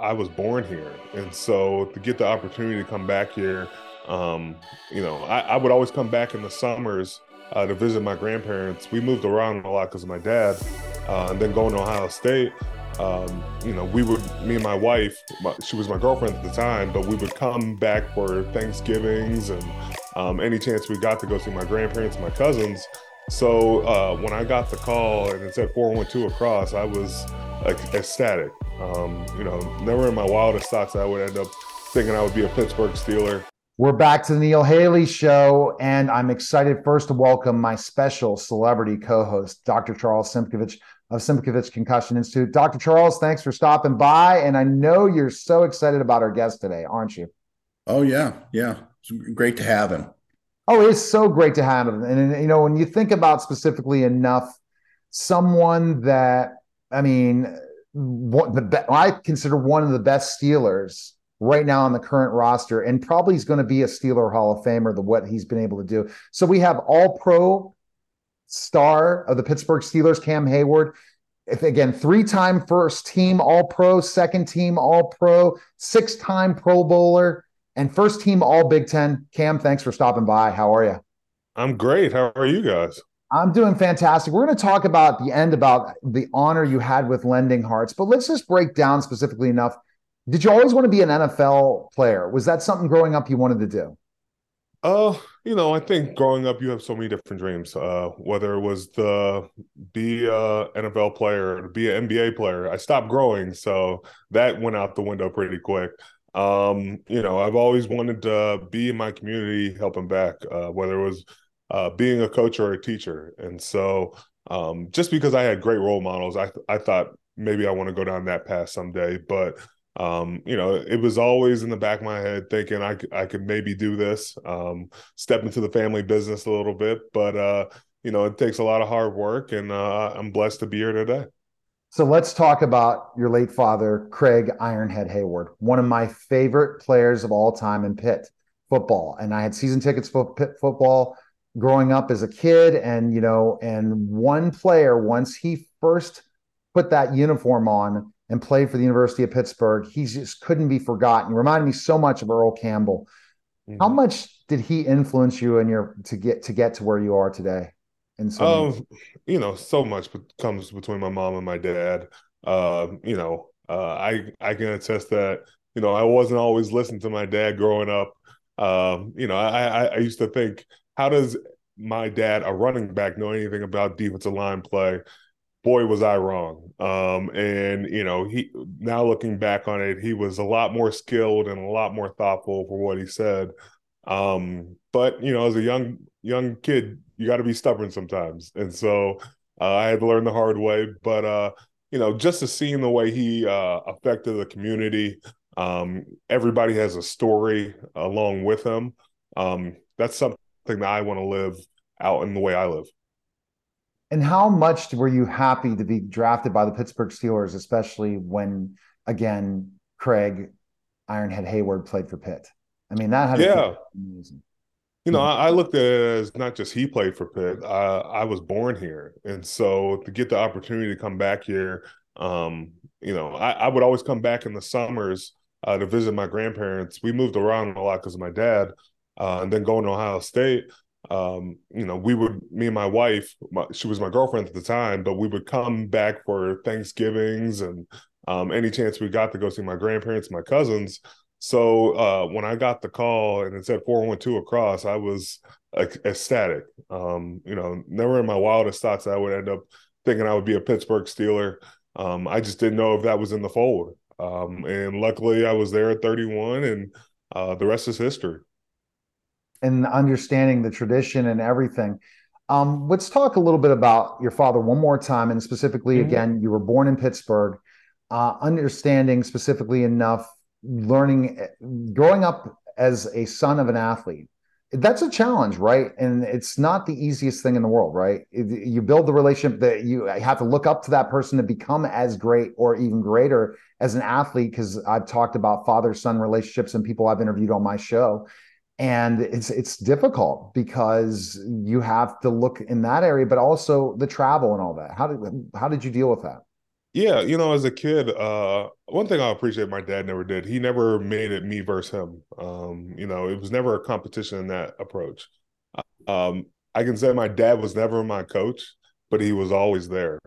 I was born here. And so to get the opportunity to come back here, um, you know, I, I, would always come back in the summers uh, to visit my grandparents. We moved around a lot because of my dad. Uh, and then going to Ohio State, um, you know, we would, me and my wife, my, she was my girlfriend at the time, but we would come back for Thanksgivings and um, any chance we got to go see my grandparents, my cousins. So uh, when I got the call and it said 412 across, I was like, ecstatic. Um, you know, never in my wildest thoughts I would end up thinking I would be a Pittsburgh Steeler. We're back to the Neil Haley Show, and I'm excited first to welcome my special celebrity co host, Dr. Charles Simkovich of Simkovich Concussion Institute. Dr. Charles, thanks for stopping by. And I know you're so excited about our guest today, aren't you? Oh, yeah. Yeah. It's great to have him. Oh, it's so great to have him. And, you know, when you think about specifically enough, someone that, I mean, what the I consider one of the best Steelers right now on the current roster, and probably is going to be a Steeler Hall of Famer. The what he's been able to do. So we have All Pro star of the Pittsburgh Steelers, Cam Heyward. If again, three-time first team All Pro, second team All Pro, six-time Pro Bowler, and first team All Big Ten. Cam, thanks for stopping by. How are you? I'm great. How are you guys? I'm doing fantastic. We're going to talk about the end about the honor you had with Lending Hearts, but let's just break down specifically enough. Did you always want to be an NFL player? Was that something growing up you wanted to do? Uh, you know, I think growing up, you have so many different dreams. Uh, whether it was the be a NFL player, to be an NBA player. I stopped growing, so that went out the window pretty quick. Um, you know, I've always wanted to be in my community, helping back. Uh, whether it was uh, being a coach or a teacher, and so um, just because I had great role models, I I thought maybe I want to go down that path someday. But um, you know, it was always in the back of my head thinking I, I could maybe do this, um, step into the family business a little bit. But, uh, you know, it takes a lot of hard work, and uh, I'm blessed to be here today. So let's talk about your late father, Craig Ironhead Heyward, one of my favorite players of all time in Pitt football. And I had season tickets for Pitt football growing up as a kid. And, you know, and one player, once he first put that uniform on, and played for the University of Pittsburgh. He just couldn't be forgotten. He reminded me so much of Earl Campbell. Mm-hmm. How much did he influence you in your to get to get to where you are today? And so, um, you know, so much comes between my mom and my dad. Uh, you know, uh, I I can attest that you know I wasn't always listening to my dad growing up. Um, you know, I, I I used to think, how does my dad, a running back, know anything about defensive line play? boy was I wrong. Um, and you know, he now looking back on it, he was a lot more skilled and a lot more thoughtful for what he said. Um, but you know, as a young young kid, you got to be stubborn sometimes, and so uh, I had to learn the hard way. But uh, you know, just to seeing the way he uh, affected the community, um, everybody has a story along with him. Um, that's something that I want to live out in the way I live. And how much were you happy to be drafted by the Pittsburgh Steelers, especially when, again, Craig Ironhead Heyward played for Pitt? I mean, that had yeah. amazing. You know, I, I, looked at it as not just he played for Pitt. Uh, I was born here, and so to get the opportunity to come back here, um, you know, I, I, would always come back in the summers uh, to visit my grandparents. We moved around a lot because of my dad, uh, and then going to Ohio State um, you know, we would, me and my wife, my, she was my girlfriend at the time, but we would come back for Thanksgivings and um, any chance we got to go see my grandparents, my cousins. So uh, when I got the call and it said 412 across, I was ecstatic. Um, you know, never in my wildest thoughts I would end up thinking I would be a Pittsburgh Steeler. Um, I just didn't know if that was in the fold. Um, and luckily I was there at 31 and uh, the rest is history and understanding the tradition and everything. Um, let's talk a little bit about your father one more time, and specifically, mm-hmm. again, you were born in Pittsburgh. uh, understanding specifically enough, learning, growing up as a son of an athlete. That's a challenge, right? And it's not the easiest thing in the world, right? You build the relationship that you have to look up to that person to become as great or even greater as an athlete. Because I've talked about father son relationships and people I've interviewed on my show and it's it's difficult because you have to look in that area but also the travel and all that. How did how did you deal with that? Yeah you know as a kid uh one thing i appreciate my dad never did he never made it me versus him. Um you know it was never a competition in that approach. Um i can say my dad was never my coach but he was always there.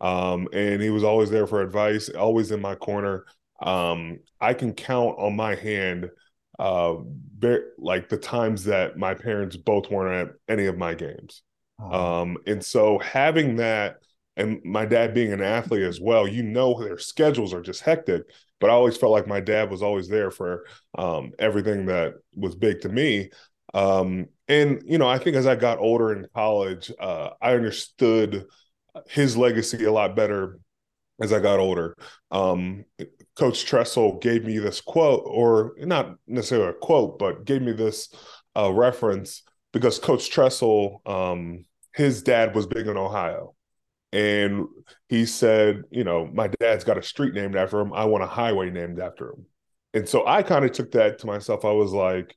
Um and he was always there for advice always in my corner. Um i can count on my hand uh, very, like the times that my parents both weren't at any of my games. Oh. Um, and so having that, and my dad being an athlete as well, you know, their schedules are just hectic. But I always felt like my dad was always there for um, everything that was big to me. Um, and you know, I think as I got older in college, uh, I understood his legacy a lot better as I got older. Um, Coach Tressel gave me this quote, or not necessarily a quote, but gave me this uh, reference because Coach Tressel, um, his dad was big in Ohio. And he said, you know, my dad's got a street named after him. I want a highway named after him. And so I kind of took that to myself. I was like,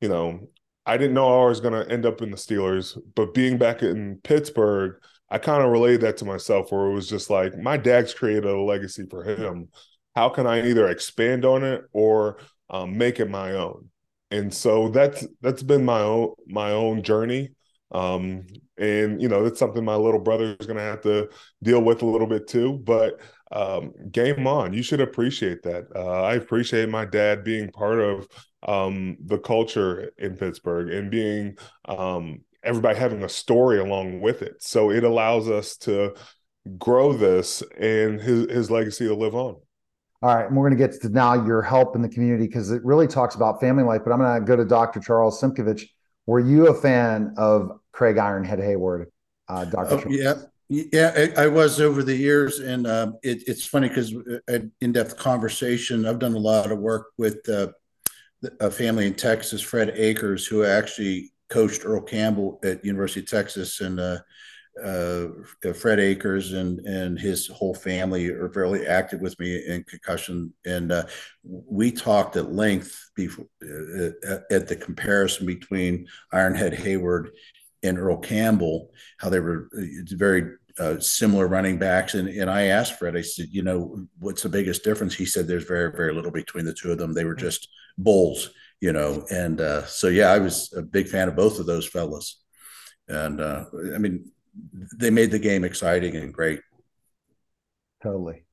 you know, I didn't know I was going to end up in the Steelers, but being back in Pittsburgh, I kind of relayed that to myself where it was just like my dad's created a legacy for him. How can I either expand on it or um, make it my own? And so that's that's been my own my own journey. Um, and you know, that's something my little brother is gonna have to deal with a little bit too. But um, game on. You should appreciate that. Uh, I appreciate my dad being part of um, the culture in Pittsburgh and being um, everybody having a story along with it. So it allows us to grow this and his, his legacy to live on. All right, and we're going to get to now your help in the community because it really talks about family life. But I'm going to go to Dr. Charles Simkovich. Were you a fan of Craig Ironhead Heyward, uh, Dr. Oh, yeah, yeah, I, I, was over the years, and uh, it, it's funny because uh, in-depth conversation. I've done a lot of work with uh, a family in Texas, Fred Akers, who actually coached Earl Campbell at University of Texas, and uh, uh, Fred Akers and and his whole family are fairly active with me in concussion, and uh, we talked at length before uh, at the comparison between Ironhead Heyward and Earl Campbell, how they were very uh, similar running backs. And, and I asked Fred, I said, you know, what's the biggest difference? He said, there's very, very little between the two of them. They were just bulls you know, and uh, so yeah, I was a big fan of both of those fellas, and uh, I mean, they made the game exciting and great. Totally.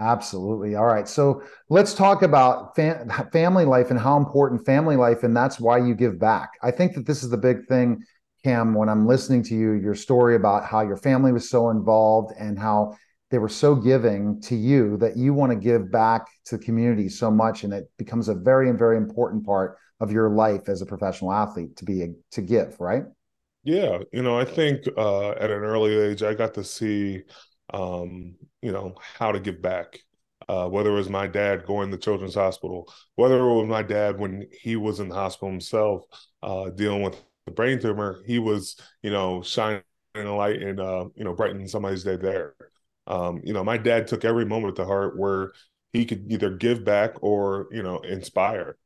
Absolutely. All right. So let's talk about fam- family life and how important family life, and that's why you give back. I think that this is the big thing, Cam, when I'm listening to you, your story about how your family was so involved and how they were so giving to you that you want to give back to the community so much and it becomes a very very important part of your life as a professional athlete to be a, to give right yeah you know i think uh, at an early age i got to see um, you know how to give back uh, whether it was my dad going to the children's hospital whether it was my dad when he was in the hospital himself uh, dealing with the brain tumor he was you know shining a light and uh, you know brightening somebody's day there um, you know, my dad took every moment to heart where he could either give back or, you know, inspire.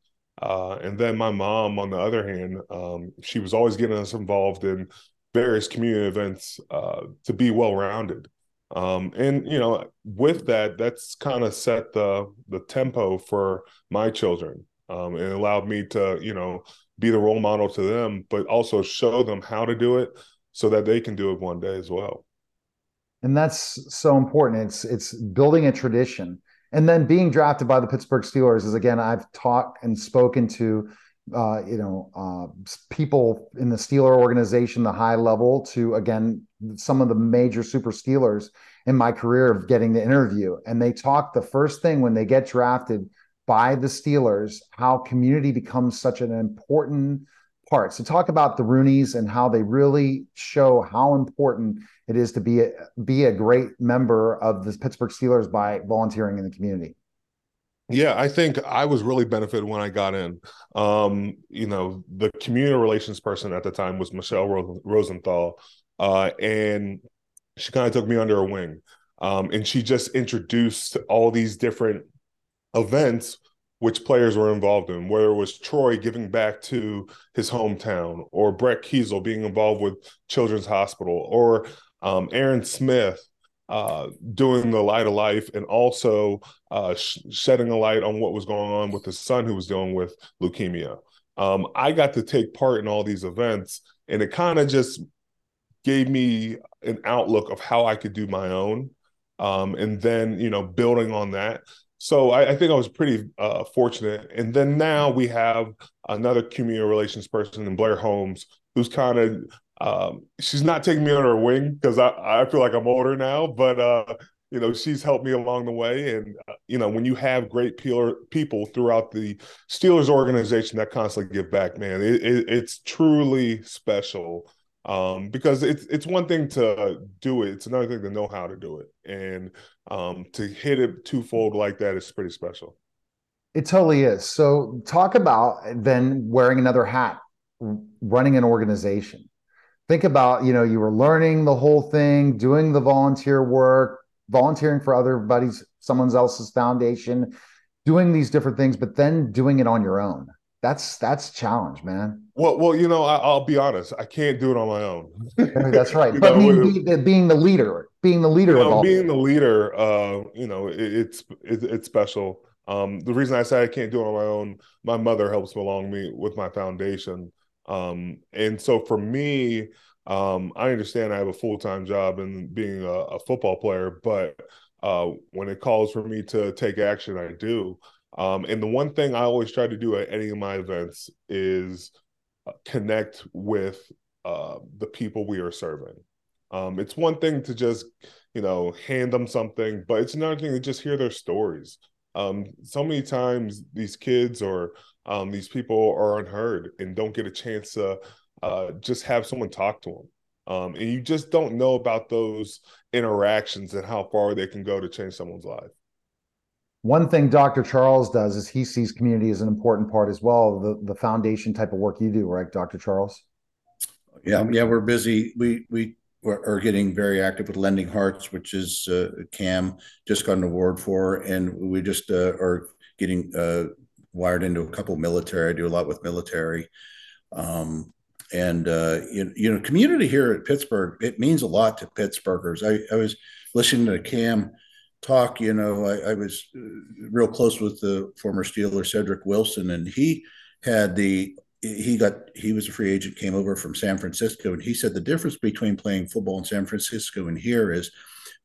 Uh, and then my mom, on the other hand, um, she was always getting us involved in various community events uh, to be well rounded. Um, and you know, with that, that's kind of set the the tempo for my children, um, and allowed me to, you know, be the role model to them, but also show them how to do it so that they can do it one day as well and that's so important. It's it's building a tradition, and then being drafted by the Pittsburgh Steelers is again I've talked and spoken to uh, you know uh, people in the Steeler organization, the high level, to again some of the major super Steelers in my career of getting the interview, and they talk the first thing when they get drafted by the Steelers how community becomes such an important part. So talk about the Rooneys and how they really show how important it is to be a, be a great member of the Pittsburgh Steelers by volunteering in the community. Yeah, I think I was really benefited when I got in. Um, you know, the community relations person at the time was Michelle Rosenthal, uh, and she kind of took me under her wing. Um, and she just introduced all these different events which players were involved in, whether it was Troy giving back to his hometown, or Brett Keisel being involved with Children's Hospital, or um, Aaron Smith uh, doing the light of life, and also uh, sh- shedding a light on what was going on with his son who was dealing with leukemia. Um, I got to take part in all these events, and it kind of just gave me an outlook of how I could do my own. Um, and then, you know, building on that, so I, I, think I was pretty uh, fortunate. And then now we have another community relations person in Blair Holmes, who's kind of um, she's not taking me under her wing because I, I feel like I'm older now, but uh, you know she's helped me along the way. And uh, you know when you have great people throughout the Steelers organization that constantly give back, man, it, it, it's truly special um, because it's it's one thing to do it; it's another thing to know how to do it, and um, to hit it twofold like that is pretty special. It totally is. So, talk about then wearing another hat, running an organization. Think about you know you were learning the whole thing, doing the volunteer work, volunteering for other buddies, someone else's foundation, doing these different things, but then doing it on your own that's that's challenge, man. Well, well, you know, I, will be honest. I can't do it on my own. that's right. but know, being, being, the leader, being the leader, you know, being the leader, uh, you know, it, it's it, it's special. Um, the reason I say I can't do it on my own, my mother helps me along me with my foundation, um, and so for me, um, I understand I have a full time job and being a, a, football player, but uh, when it calls for me to take action, I do. Um, and the one thing I always try to do at any of my events is connect with uh, the people we are serving. Um, it's one thing to just, you know, hand them something, but it's another thing to just hear their stories. Um, so many times these kids or um, these people are unheard and don't get a chance to uh, just have someone talk to them. Um, and you just don't know about those interactions and how far they can go to change someone's life one thing Dr. Charles does is he sees community as an important part as well. The the foundation type of work you do, right, Dr. Charles? Yeah, yeah, we're busy. We we are getting very active with Lending Hearts, which is uh, Cam just got an award for, and we just uh, are getting uh, wired into a couple military. I do a lot with military. Um, and uh, you, you know, community here at Pittsburgh, it means a lot to Pittsburghers. I, I was listening to Cam talk, you know, I, I, was uh, real close with the former Steeler Cedric Wilson, and he had the he got he was a free agent, came over from San Francisco, and he said the difference between playing football in San Francisco and here is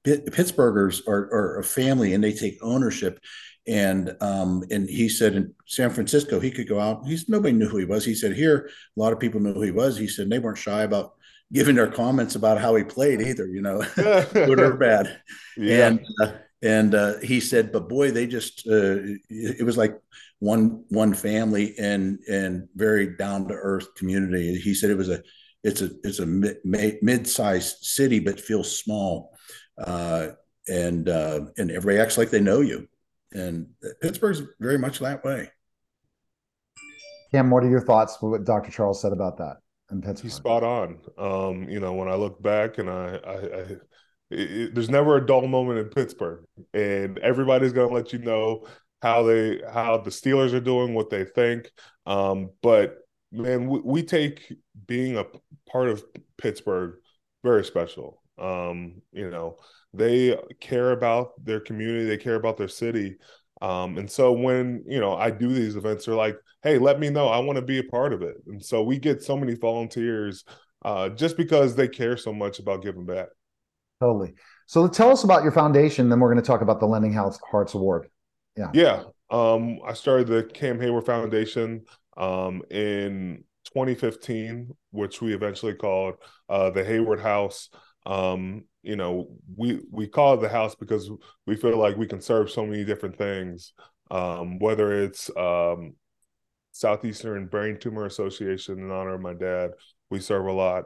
Pittsburghers are, are a family and they take ownership. And um, and he said in San Francisco he could go out. He's nobody knew who he was. He said here a lot of people knew who he was. He said they weren't shy about giving their comments about how he played either, you know, good or bad. Yeah. And uh, and uh, he said, but boy, they just uh, it was like one one family and and very down to earth community. He said it was a it's a it's a mid sized city but feels small, uh, and uh, and everybody acts like they know you. And Pittsburgh's very much that way. Cam, what are your thoughts? With what Dr. Charles said about that? And Pittsburgh. He's spot on. Um, you know, when I look back and I, I, I it, there's never a dull moment in Pittsburgh, and everybody's gonna let you know how they how the Steelers are doing, what they think. Um, but man, we, we, take being a part of Pittsburgh very special. Um, you know, they care about their community, they care about their city. Um, and so when you know I do these events, they're like, "Hey, let me know. I want to be a part of it." And so we get so many volunteers uh, just because they care so much about giving back. Totally. So tell us about your foundation. Then we're going to talk about the Lending House Hearts Award. Yeah. Yeah. Um, I started the Cam Heyward Foundation um, in 2015, which we eventually called uh, the Heyward House. Um, you know we we call it the house because we feel like we can serve so many different things um, whether it's um, Southeastern Brain Tumor Association in honor of my dad. We serve a lot.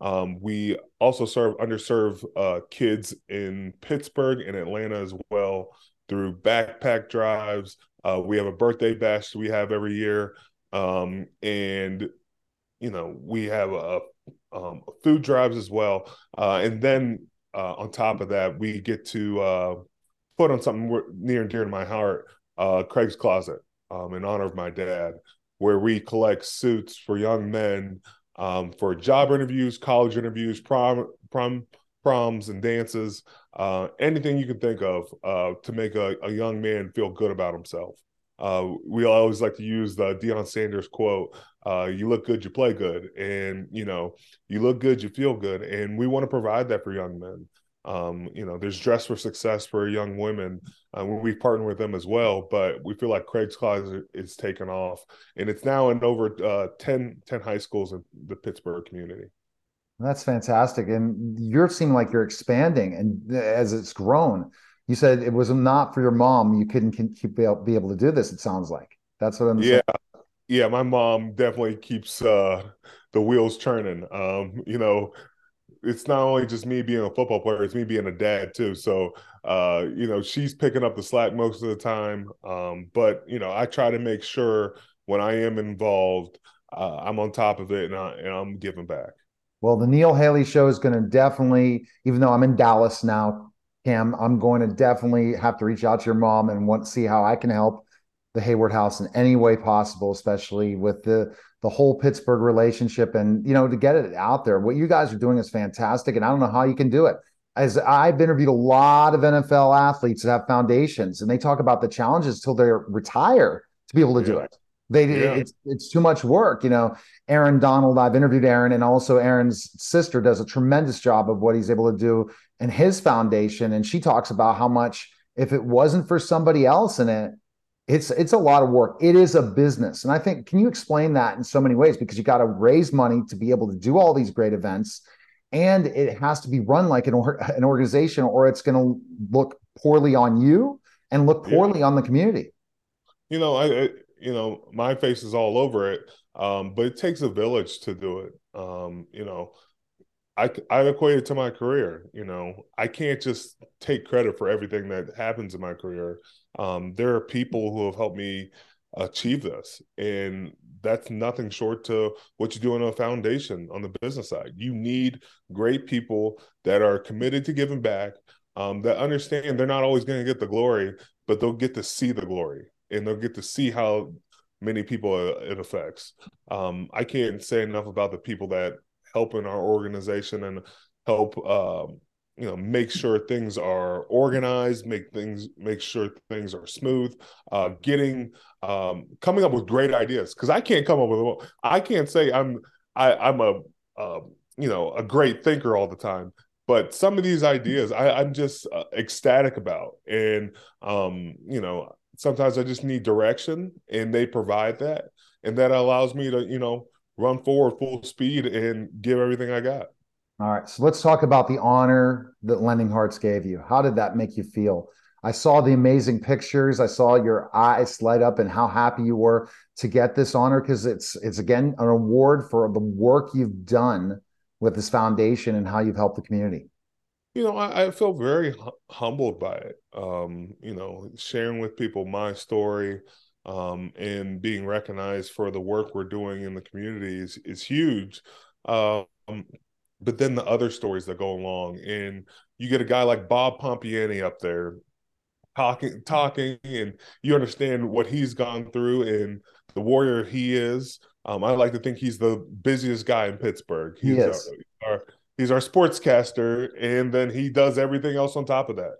Um, we also serve underserved uh, kids in Pittsburgh and Atlanta as well through backpack drives. Uh, we have a birthday bash we have every year, um, and you know we have a, um, food drives as well. Uh, and then uh, on top of that, we get to uh, put on something near and dear to my heart, uh, Craig's Closet, um, in honor of my dad, where we collect suits for young men um, for job interviews, college interviews, prom, prom, proms, and dances, uh, anything you can think of uh, to make a, a, young man feel good about himself. Uh, we always like to use the Deion Sanders quote: uh, "You look good, you play good," and you know, you look good, you feel good, and we want to provide that for young men. Um, you know, there's Dress for Success for young women. Uh, we partner with them as well, but we feel like Craig's Closet is taken off, and it's now in over uh, 10, 10 high schools in the Pittsburgh community. That's fantastic, and you're seeming like you're expanding, and as it's grown, you said it was not for your mom. You couldn't keep be able, be able to do this. It sounds like that's what I'm. Yeah, saying. yeah. My mom definitely keeps uh, the wheels turning. Um, you know, it's not only just me being a football player, it's me being a dad too. So, uh, you know, she's picking up the slack most of the time. Um, but you know, I try to make sure when I am involved, uh, I'm on top of it and, I, and I'm giving back. Well, the Neil Haley show is going to definitely, even though I'm in Dallas now, Cam, I'm going to definitely have to reach out to your mom and want see how I can help the Heyward House in any way possible, especially with the the whole Pittsburgh relationship and you know to get it out there. What you guys are doing is fantastic, and I don't know how you can do it. As I've interviewed a lot of NFL athletes that have foundations, and they talk about the challenges till they retire to be able to yeah. do it. They yeah. it's it's too much work, you know. Aaron Donald, I've interviewed Aaron, and also Aaron's sister does a tremendous job of what he's able to do in his foundation, and she talks about how much if it wasn't for somebody else in it, it's it's a lot of work. It is a business. And i think can you explain that in so many ways? Because you got to raise money to be able to do all these great events and it has to be run like an, or, an organization or it's going to look poorly on you and look poorly yeah. on the community. You know I, I, you know my face is all over it um, but it takes a village to do it. Um, you know I, I equate it to my career. You know, I can't just take credit for everything that happens in my career. Um, there are people who have helped me achieve this, and that's nothing short to what you do in a foundation on the business side. You need great people that are committed to giving back, um, that understand they're not always going to get the glory, but they'll get to see the glory, and they'll get to see how many people it affects. Um, I can't say enough about the people that help in our organization and help um, you know make sure things are organized make things make sure things are smooth uh, getting um, coming up with great ideas. Because i can't come up with i can't say i'm I, i'm a uh, you know a great thinker all the time but some of these ideas I, i'm just uh, ecstatic about. And um, you know sometimes i just need direction and they provide that. And that allows me to you know run forward full speed and give everything I got. All right. So let's talk about the honor that Lending Hearts gave you. How did that make you feel? I saw the amazing pictures. I saw your eyes light up and how happy you were to get this honor because it's it's again an award for the work you've done with this foundation and how you've helped the community. You know, I, I feel very humbled by it. Um, you know, sharing with people my story, um, and being recognized for the work we're doing in the community is, is huge. Um, but then the other stories that go along, and you get a guy like Bob Pompeani up there talking, talking, and you understand what he's gone through and the warrior he is. Um, I like to think he's the busiest guy in Pittsburgh. He's yes. our, our, he's our sportscaster, and then he does everything else on top of that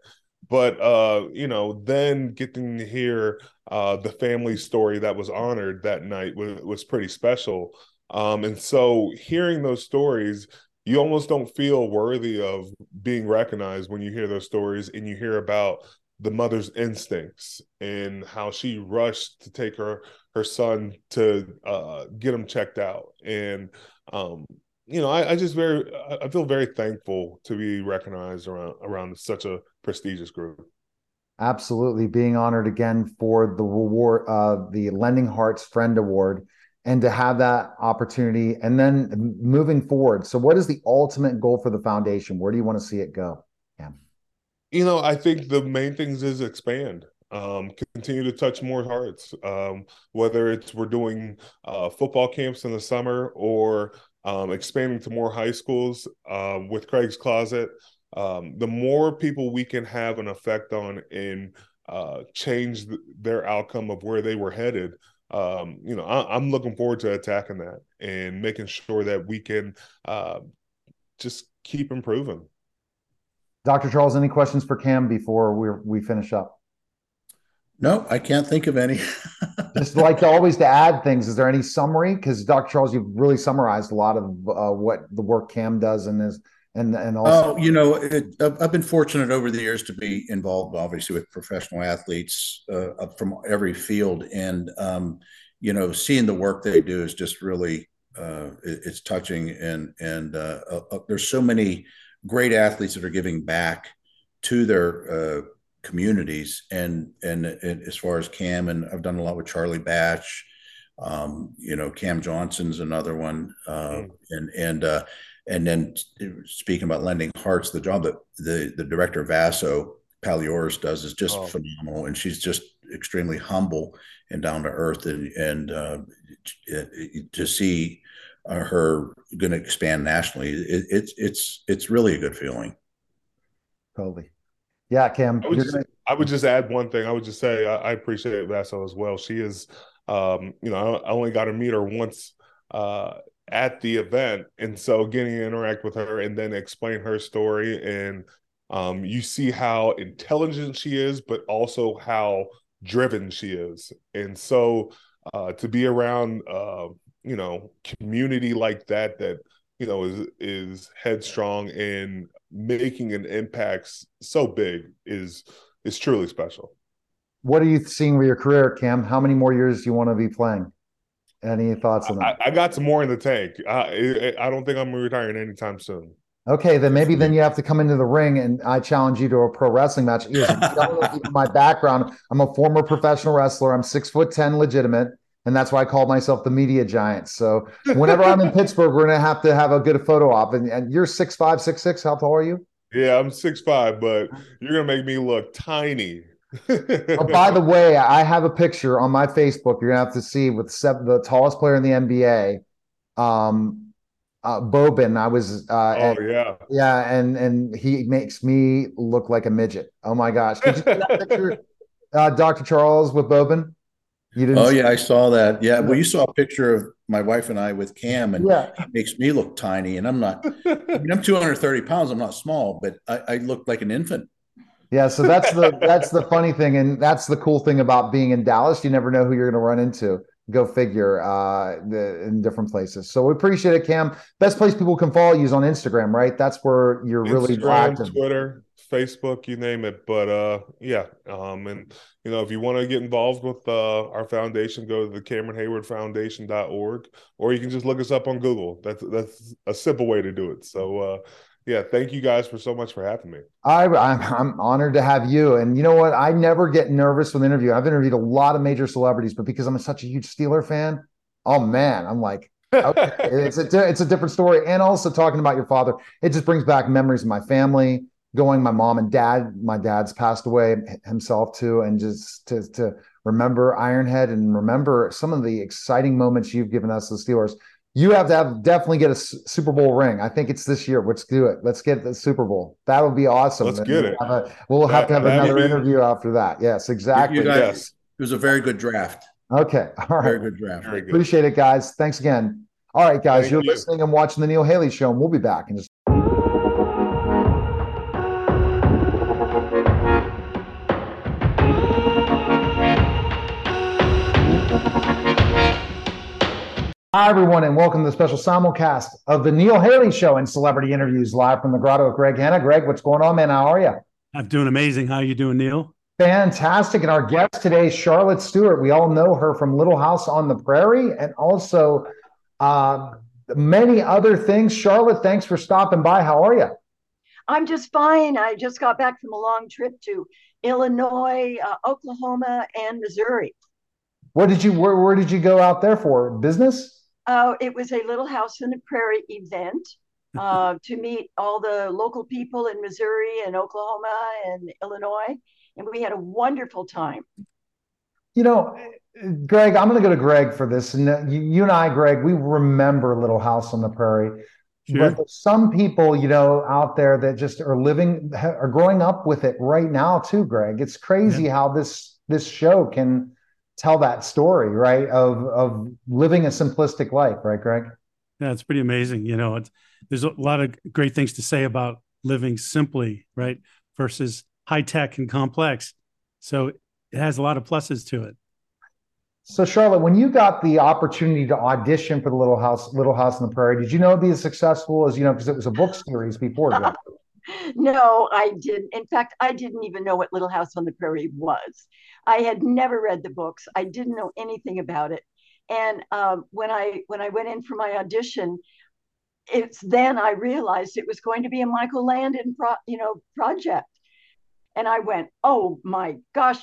but uh you know then getting to hear uh the family story that was honored that night was, was pretty special. Um and so hearing those stories you almost don't feel worthy of being recognized when you hear those stories and you hear about the mother's instincts and how she rushed to take her her son to uh, get him checked out. And um, you know I, I, just very i feel very thankful to be recognized around around such a prestigious group. Absolutely, being honored again for the reward, uh, the Lending Hearts Friend Award, and to have that opportunity, and then moving forward. So, what is the ultimate goal for the foundation? Where do you want to see it go? Yeah. You know, I think the main things is expand um, continue to touch more hearts. Um, whether it's we're doing uh, football camps in the summer or um, expanding to more high schools uh, with Craig's Closet, um, the more people we can have an effect on and uh, change th- their outcome of where they were headed. Um, you know, I- am looking forward to attacking that and making sure that we can uh, just keep improving. Dr. Charles, any questions for Cam before we we finish up? No, I can't think of any. Just like to always to add things. Is there any summary? Because Dr. Charles, you've really summarized a lot of uh, what the work Cam does and is and and also. Oh, you know, it, I've been fortunate over the years to be involved, obviously, with professional athletes uh, up from every field, and um, you know, seeing the work they do is just really uh, it, it's touching, and and uh, uh, there's so many great athletes that are giving back to their uh, communities and, and, and as far as Cam and I've done a lot with Charlie Batch, um, you know, Cam Johnson's another one, uh, mm. and and uh, and then speaking about lending hearts, the job that the the director of Vaso Palioris does is just oh. phenomenal, and she's just extremely humble and down to earth, and and uh, to see uh, her going to expand nationally, it, it's it's it's really a good feeling. Totally. Yeah, Cam. I would, just, gonna... I would just add one thing. I would just say I, I appreciate Vaso as well. She is, um, you know, I only got to meet her once uh, at the event, and so getting to interact with her and then explain her story, and um, you see how intelligent she is, but also how driven she is, and so uh, to be around, uh, you know, community like that that you know is is headstrong and making an impact so big is is truly special. What are you seeing with your career, Cam? How many more years do you want to be playing? Any thoughts on that? I, I got some more in the tank. I, I don't think I'm retiring anytime soon. Okay, then maybe then you have to come into the ring and I challenge you to a pro wrestling match. my background, I'm a former professional wrestler. I'm six foot ten, legitimate and that's why I call myself the media giant. So whenever I'm in Pittsburgh, we're gonna have to have a good photo op. And, and you're six five, six six. How tall are you? Yeah, I'm six five, but you're gonna make me look tiny. oh, by the way, I have a picture on my Facebook. You're gonna have to see with the tallest player in the NBA, um, uh, Boban. I was. Uh, oh and, yeah. Yeah, and and he makes me look like a midget. Oh my gosh! Did you see that picture, uh, Dr. Charles with Boban? You didn't oh yeah, I saw that. Yeah, well, you saw a picture of my wife and I with Cam, and yeah. it makes me look tiny. And I'm not. I mean, I'm 230 pounds. I'm not small, but I, I look like an infant. Yeah, so that's the that's the funny thing, and that's the cool thing about being in Dallas. You never know who you're going to run into. Go figure. Uh, the, in different places. So we appreciate it, Cam. Best place people can follow you is on Instagram, right? That's where you're really active. Twitter, Facebook, you name it. But uh, yeah, um, and you know, if you want to get involved with uh, our foundation, go to the Cameron Heyward Foundation.org, or you can just look us up on Google. That's that's a simple way to do it. So uh, yeah, thank you guys for so much for having me. I, I'm, I'm honored to have you. And you know what? I never get nervous with an interview. I've interviewed a lot of major celebrities, but because I'm such a huge Steeler fan, oh man, I'm like, okay, it's a it's a different story. And also talking about your father, it just brings back memories of my family going my mom and dad my dad's passed away himself too and just to to remember ironhead and remember some of the exciting moments you've given us the steelers you have to have definitely get a super bowl ring. I think it's this year. Let's do it. Let's get the super bowl. That would be awesome. Let's get it. we'll have, a, we'll have to have another be... interview after that. Yes exactly. guys, yes. It was a very good draft. Okay. All right. Very good draft. Very good. appreciate it guys. Thanks again. All right guys. Thank you're you. listening and watching the neil haley show and we'll be back in just Hi, everyone, and welcome to the special simulcast of the Neil Haley Show and celebrity interviews live from the grotto with Greg Hanna. Greg, what's going on, man? How are you? I'm doing amazing. How are you doing, Neil? Fantastic. And our guest today is Charlotte Stewart. We all know her from Little House on the Prairie and also uh, many other things. Charlotte, thanks for stopping by. How are you? I'm just fine. I just got back from a long trip to Illinois, uh, Oklahoma, and Missouri. What did you where, where did you go out there for? Business? Uh, it was a Little House in the Prairie event uh, to meet all the local people in Missouri and Oklahoma and Illinois, and we had a wonderful time. You know, Greg, I'm going to go to Greg for this, and you, you and I, Greg, we remember Little House on the Prairie. Sure. But some people, you know, out there that just are living, are growing up with it right now too. Greg, it's crazy yeah. how this this show can tell that story, right? Of of living a simplistic life, right, Greg? Yeah, it's pretty amazing. You know, there's a lot of great things to say about living simply, right, versus high tech and complex. So it has a lot of pluses to it. So Charlotte, when you got the opportunity to audition for the Little House, Little House on the Prairie, did you know it'd be as successful as you know because it was a book series before? No, I didn't. In fact, I didn't even know what Little House on the Prairie was. I had never read the books. I didn't know anything about it. And um, when I when I went in for my audition, it's then I realized it was going to be a Michael Landon, pro, you know, project. And I went, oh my gosh,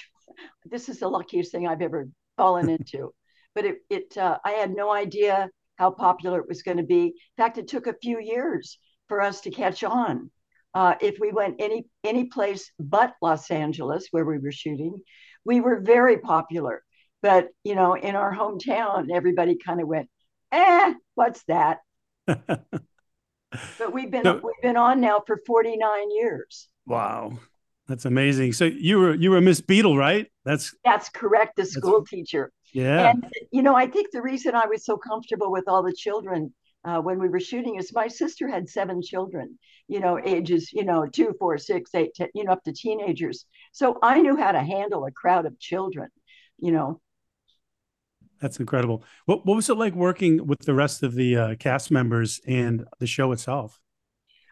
this is the luckiest thing I've ever fallen into. But it, it uh, I had no idea how popular it was going to be. In fact, it took a few years for us to catch on. Uh, if we went any any place but Los Angeles, where we were shooting, we were very popular. But you know, in our hometown, everybody kind of went, "Eh, what's that?" but we've been we've been on now for forty nine years. Wow, that's amazing. So you were you were Miss Beadle, right? That's that's correct. The school teacher. Yeah. And you know, I think the reason I was so comfortable with all the children uh, when we were shooting is my sister had seven children. You know, ages you know two, four, six, eight, ten, you know, up to teenagers. So I knew how to handle a crowd of children. You know. That's incredible. What what was it like working with the rest of the uh, cast members and the show itself?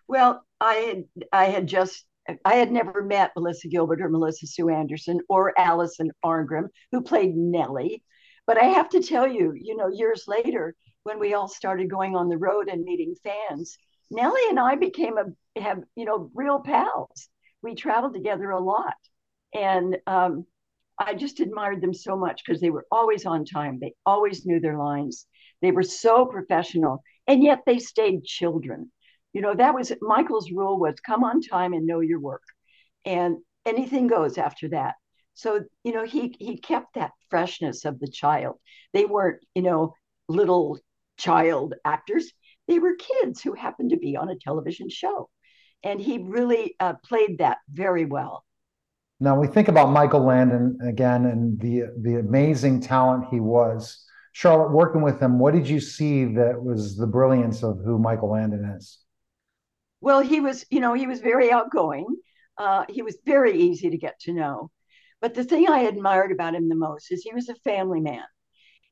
Well, I had I had just I had never met Melissa Gilbert or Melissa Sue Anderson or Allison Arngrim, who played Nellie. But I have to tell you, you know, years later, when we all started going on the road and meeting fans, Nellie and I became a have you know real pals. We traveled together a lot, and um, I just admired them so much because they were always on time. They always knew their lines. They were so professional, and yet they stayed children you know that was michael's rule was come on time and know your work and anything goes after that so you know he he kept that freshness of the child they weren't you know little child actors they were kids who happened to be on a television show and he really uh, played that very well now we think about michael landon again and the the amazing talent he was charlotte working with him what did you see that was the brilliance of who michael landon is well, he was, you know, he was very outgoing. Uh, he was very easy to get to know. But the thing I admired about him the most is he was a family man.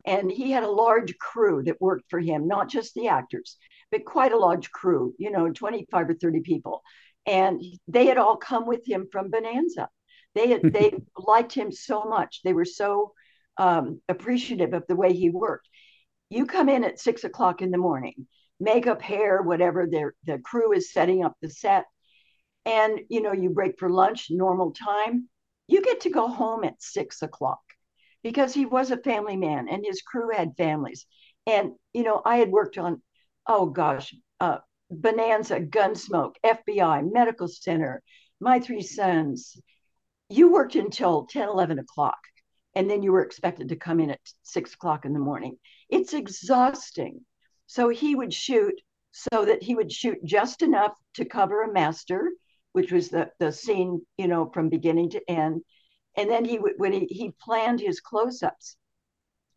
And he had a large crew that worked for him, not just the actors, but quite a large crew, you know, 25 or 30 people. And they had all come with him from Bonanza. They had, they liked him so much. They were so um, appreciative of the way he worked. You come in at six o'clock in the morning makeup, hair, whatever. The crew is setting up the set, and you know you break for lunch, normal time. You get to go home at six o'clock because he was a family man and his crew had families. And you know I had worked on, oh gosh, uh, Bonanza, Gunsmoke, FBI, Medical Center, My Three Sons. You worked until 10, 11 o'clock, and then you were expected to come in at six o'clock in the morning. It's exhausting. So he would shoot so that he would shoot just enough to cover a master, which was the, the scene, you know, from beginning to end. And then he would, when he, he planned his close ups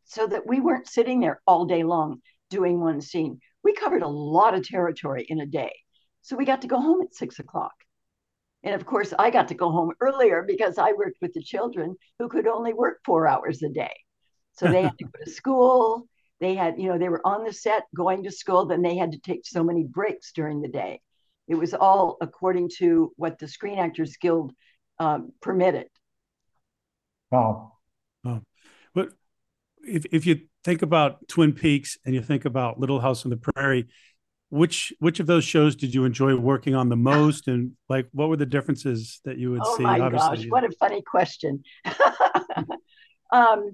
so that we weren't sitting there all day long doing one scene. We covered a lot of territory in a day. So we got to go home at six o'clock. And of course, I got to go home earlier because I worked with the children who could only work four hours a day. So they had to go to school, they had, you know, they were on the set going to school, then they had to take so many breaks during the day. It was all according to what the Screen Actors Guild um, permitted. Wow. Oh. But if, if you think about Twin Peaks and you think about Little House on the Prairie, which which of those shows did you enjoy working on the most, and like what were the differences that you would oh see? my Obviously, gosh, what a funny question. um,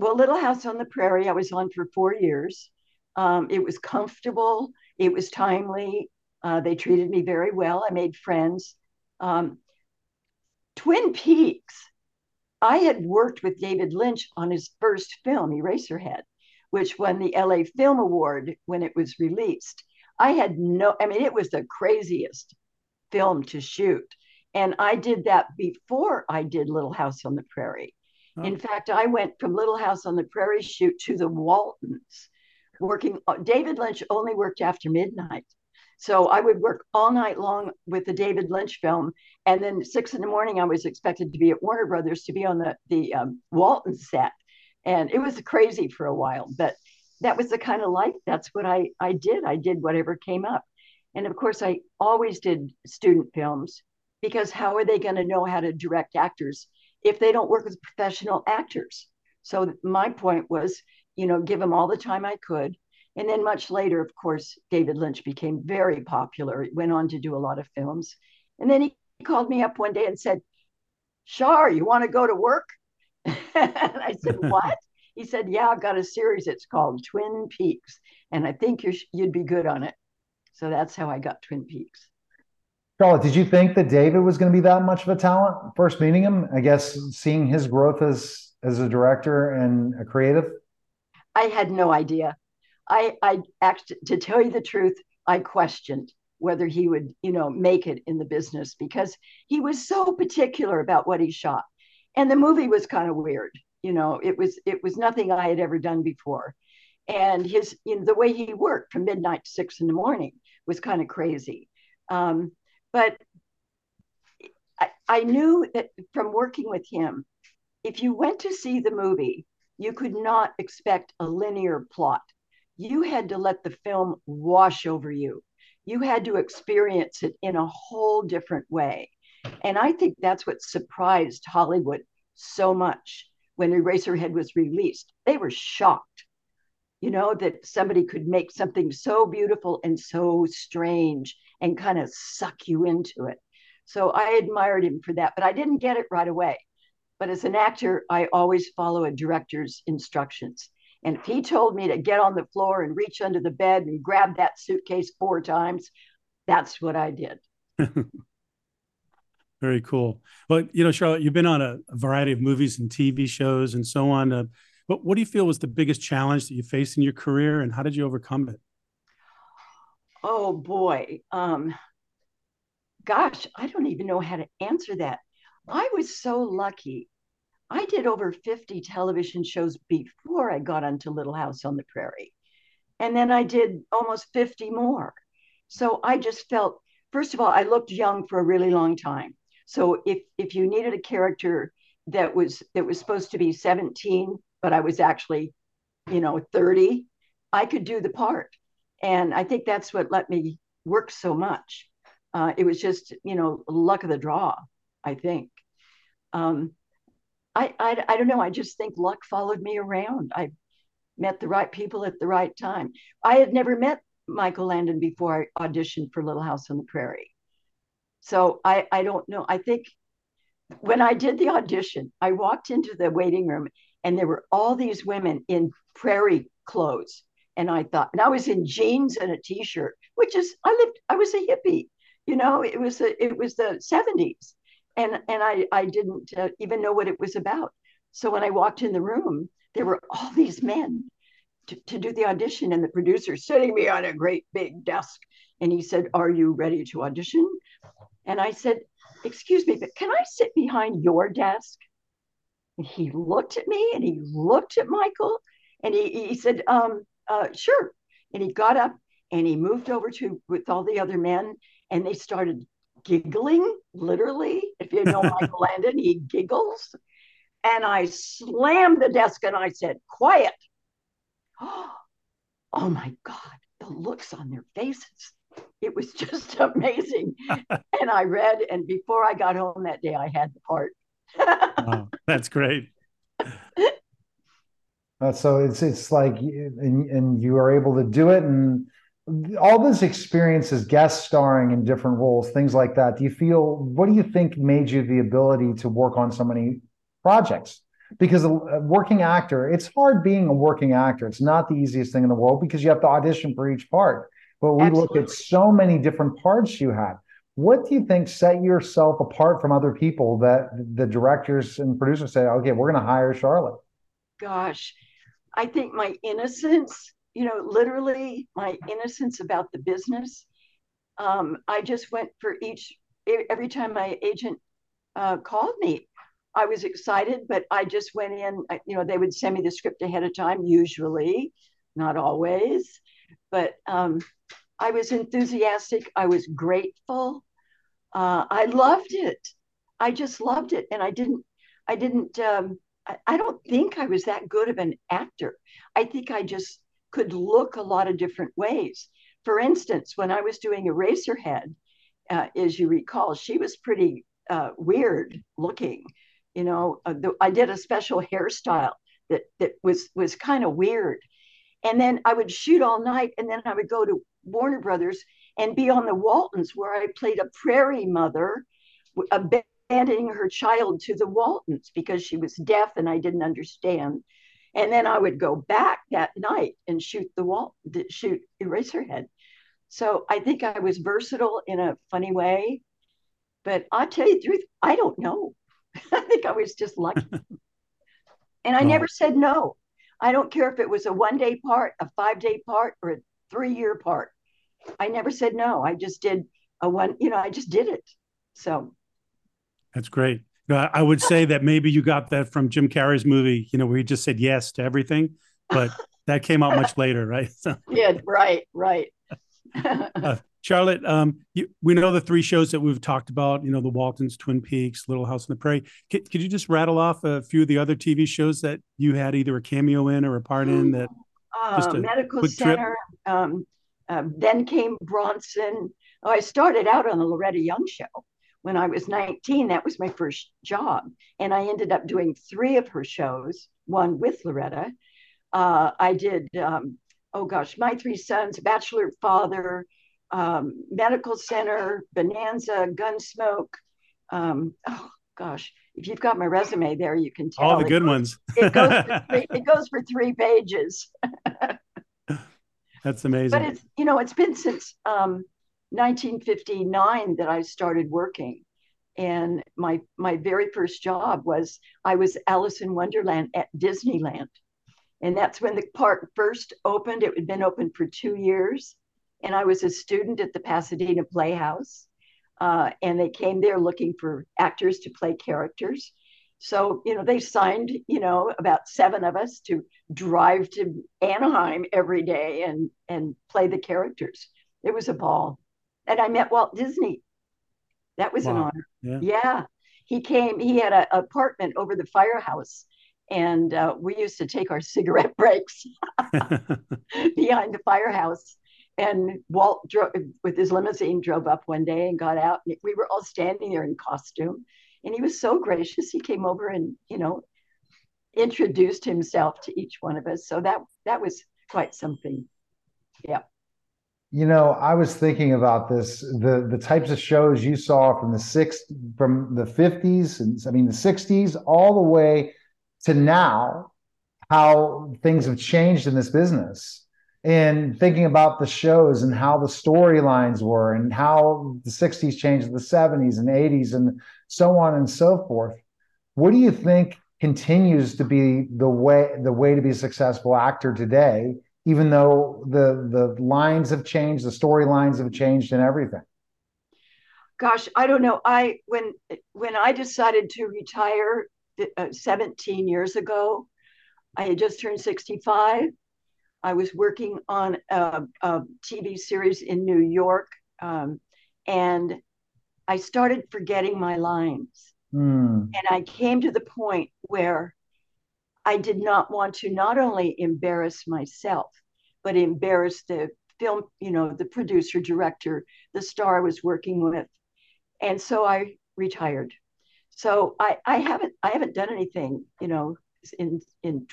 well, Little House on the Prairie, I was on for four years. Um, it was comfortable. It was timely. Uh, they treated me very well. I made friends. Um, Twin Peaks, I had worked with David Lynch on his first film, Eraserhead, which won the LA Film Award when it was released. I had no, I mean, it was the craziest film to shoot. And I did that before I did Little House on the Prairie. Oh. In fact, I went from Little House on the Prairie shoot to the Waltons, working. David Lynch only worked after midnight. So I would work all night long with the David Lynch film, and then six in the morning I was expected to be at Warner Brothers to be on the the um, Walton set, and it was crazy for a while. But that was the kind of life. That's what I I did. I did whatever came up, and of course I always did student films because how are they going to know how to direct actors if they don't work with professional actors? So my point was, you know, give them all the time I could and then much later, of course, David Lynch became very popular. He went on to do a lot of films. And then he called me up one day and said, Shar, you want to go to work? and I said, What? he said, Yeah, I've got a series. It's called Twin Peaks. And I think you would be good on it. So that's how I got Twin Peaks. Charlotte, did you think that David was going to be that much of a talent first meeting him? I guess seeing his growth as as a director and a creative? I had no idea. I, I act to tell you the truth, I questioned whether he would, you know, make it in the business because he was so particular about what he shot. And the movie was kind of weird. You know, it was it was nothing I had ever done before. And his, you know, the way he worked from midnight to six in the morning was kind of crazy. Um, but I, I knew that from working with him, if you went to see the movie, you could not expect a linear plot you had to let the film wash over you. You had to experience it in a whole different way. And I think that's what surprised Hollywood so much when Eraserhead was released. They were shocked, you know, that somebody could make something so beautiful and so strange and kind of suck you into it. So I admired him for that, but I didn't get it right away. But as an actor, I always follow a director's instructions. And if he told me to get on the floor and reach under the bed and grab that suitcase four times, that's what I did. Very cool. Well, you know, Charlotte, you've been on a, a variety of movies and TV shows and so on. Uh, but what do you feel was the biggest challenge that you faced in your career, and how did you overcome it? Oh boy, um, gosh, I don't even know how to answer that. I was so lucky I did over 50 television shows before I got onto Little House on the Prairie. And then I did almost 50 more. So I just felt, first of all, I looked young for a really long time. So if if you needed a character that was that was supposed to be 17, but I was actually, you know, 30, I could do the part. And I think that's what let me work so much. Uh, it was just, you know, luck of the draw, I think. Um, I, I, I don't know. I just think luck followed me around. I met the right people at the right time. I had never met Michael Landon before I auditioned for Little House on the Prairie. So I, I don't know. I think when I did the audition, I walked into the waiting room and there were all these women in prairie clothes. And I thought, and I was in jeans and a t-shirt, which is I lived, I was a hippie, you know, it was a, it was the 70s and and I I didn't uh, even know what it was about. So when I walked in the room, there were all these men to, to do the audition, and the producer sitting me on a great big desk, and he said, "Are you ready to audition?" And I said, "Excuse me, but can I sit behind your desk?" And he looked at me, and he looked at Michael, and he he said, um, uh, "Sure." And he got up and he moved over to with all the other men, and they started giggling, literally. If you know Michael Landon, he giggles. And I slammed the desk and I said, Quiet. Oh my God, the looks on their faces. It was just amazing. and I read, and before I got home that day, I had the part. wow, that's great. Uh, so it's it's like and, and you are able to do it and all this experience experiences, guest starring in different roles, things like that. Do you feel? What do you think made you the ability to work on so many projects? Because a, a working actor, it's hard being a working actor. It's not the easiest thing in the world because you have to audition for each part. But we Absolutely. look at so many different parts you had. What do you think set yourself apart from other people that the directors and producers say, okay, we're going to hire Charlotte? Gosh, I think my innocence, you know, literally my innocence about the business. Um, I just went for each, every time my agent uh, called me, I was excited, but I just went in, you know, they would send me the script ahead of time, usually, not always. But um, I was enthusiastic. I was grateful. Uh, I loved it. I just loved it, and I didn't. I didn't. Um, I, I don't think I was that good of an actor. I think I just could look a lot of different ways. For instance, when I was doing Eraserhead, uh, as you recall, she was pretty uh, weird looking. You know, uh, the, I did a special hairstyle that that was was kind of weird, and then I would shoot all night, and then I would go to Warner Brothers and be on the Waltons, where I played a prairie mother, abandoning her child to the Waltons because she was deaf and I didn't understand. And then I would go back that night and shoot the wall, shoot Eraserhead. So I think I was versatile in a funny way. But I'll tell you the truth, I don't know. I think I was just lucky. and I never said no. I don't care if it was a one day part, a five day part, or a three year part. I never said no. I just did a one, you know, I just did it. So that's great. I would say that maybe you got that from Jim Carrey's movie, you know, where he just said yes to everything, but that came out much later, right? So. Yeah, right, right. uh, Charlotte, um, you, we know the three shows that we've talked about, you know, the Waltons, Twin Peaks, Little House on the Prairie. Could, could you just rattle off a few of the other TV shows that you had either a cameo in or a part in that uh, Medical Center, um, um, then came Bronson. Oh, I started out on the Loretta Young show when I was 19. That was my first job. And I ended up doing three of her shows, one with Loretta. Uh, I did, um, oh gosh, My Three Sons, Bachelor Father, um, Medical Center, Bonanza, Gunsmoke. Um, oh gosh, if you've got my resume there, you can tell. All the good ones. it, goes three, it goes for three pages. That's amazing. But it's you know it's been since um, 1959 that I started working, and my my very first job was I was Alice in Wonderland at Disneyland, and that's when the park first opened. It had been open for two years, and I was a student at the Pasadena Playhouse, uh, and they came there looking for actors to play characters. So, you know, they signed, you know, about seven of us to drive to Anaheim every day and and play the characters. It was a ball. And I met Walt Disney. That was wow. an honor. Yeah. yeah. He came, he had an apartment over the firehouse. And uh, we used to take our cigarette breaks behind the firehouse. And Walt drove with his limousine, drove up one day and got out. And we were all standing there in costume and he was so gracious he came over and you know introduced himself to each one of us so that that was quite something yeah you know i was thinking about this the the types of shows you saw from the six from the 50s and i mean the 60s all the way to now how things have changed in this business. And thinking about the shows and how the storylines were and how the 60s changed the 70s and 80s and so on and so forth. What do you think continues to be the way the way to be a successful actor today even though the the lines have changed the storylines have changed and everything gosh i don't know i when when i decided to retire uh, 17 years ago i had just turned 65 I was working on a, a TV series in New York, um, and I started forgetting my lines. Mm. And I came to the point where I did not want to not only embarrass myself, but embarrass the film, you know, the producer, director, the star I was working with. And so I retired. So I, I haven't I haven't done anything, you know, in in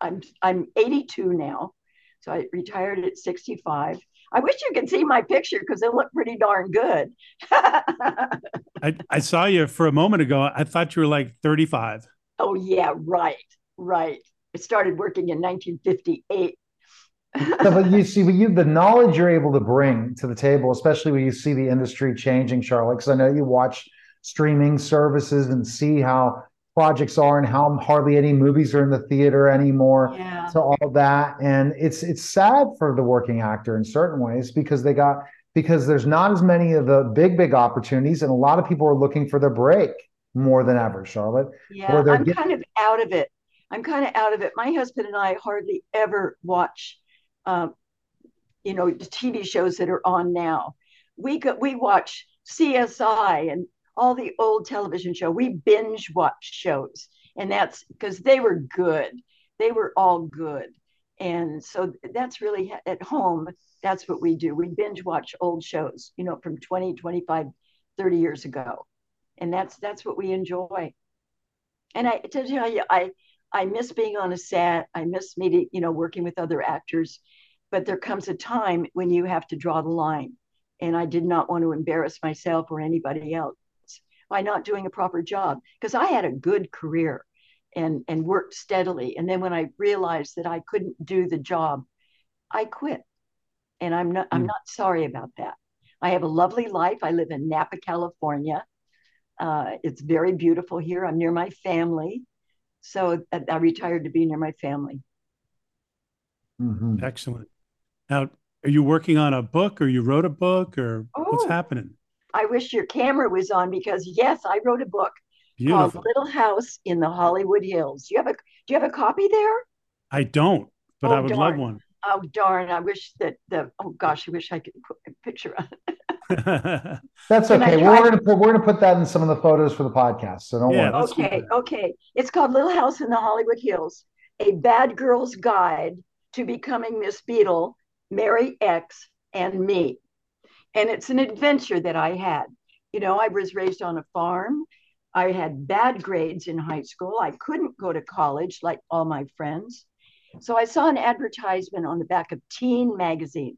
I'm I'm 82 now, So I retired at 65. I wish you could see my picture because it looked pretty darn good. I, I saw you for a moment ago. I thought you were like 35. Oh, yeah, right, right. I started working in 1958. so, but you see, but you the knowledge you're able to bring to the table, especially when you see the industry changing, Charlotte. Because I know you watch streaming services and see how projects are and how hardly any movies are in the theater anymore Yeah. to all that and it's it's sad for the working actor in certain ways because they got because there's not as many of the big big opportunities and a lot of people are looking for their break more than ever charlotte Yeah, I'm get- kind of out of it. I'm kind of out of it. My husband and I hardly ever watch, um, you know, the TV shows that are on now. We go, we watch CSI and all the old television show. We binge watch shows, and that's because they were good. They were all good, and so that's really at home. That's what we do. We binge watch old shows, you know, from 20, 25, 30 years ago, and that's that's what we enjoy and I to tell you, I I miss being on a set. I miss meeting, you know, working with other actors. But there comes a time when you have to draw the line, and I did not want to embarrass myself or anybody else by not doing a proper job because I had a good career and and worked steadily. And then when I realized that I couldn't do the job, I quit. And I'm not I'm Mm. not sorry about that. I have a lovely life. I live in Napa, California. Uh, it's very beautiful here. I'm near my family. So I I retired to be near my family. Mhm. Excellent. Now, are you working on a book or you wrote a book or what's Oh. happening? I wish your camera was on because yes, I wrote a book Beautiful. called Little House in the Hollywood Hills. Do you have a do you have a copy there? I don't, but Oh, I would love darn. one. Oh darn, I wish that the oh gosh, I wish I could put a picture on it. That's okay try- we're gonna put we're gonna put that in some of the photos for the podcast so don't Yeah, worry Okay, that. okay. It's called Little House in the Hollywood Hills, a bad girl's guide to becoming Miss Beadle, Mary X, and me. And it's an adventure that I had. You know, I was raised on a farm. I had bad grades in high school. I couldn't go to college like all my friends. So I saw an advertisement on the back of Teen magazine,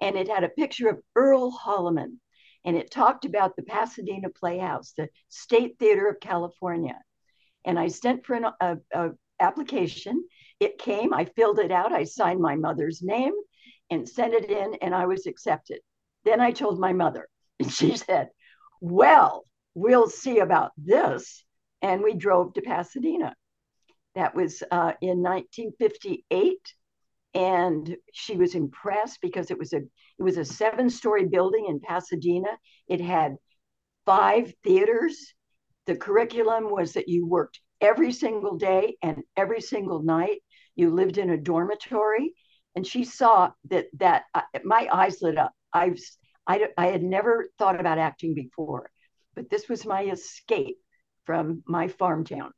and it had a picture of Earl Holliman, and it talked about the Pasadena Playhouse, the State Theater of California. And I sent for an a, a application. It came. I filled it out. I signed my mother's name and sent it in, and I was accepted. Then I told my mother, and she said, "Well, we'll see about this." And we drove to Pasadena. That was uh, in 1958, and she was impressed because it was a it was a seven story building in Pasadena. It had five theaters. The curriculum was that you worked every single day and every single night. You lived in a dormitory, and she saw that that uh, my eyes lit up. I've I, I had never thought about acting before, but this was my escape from my farm town.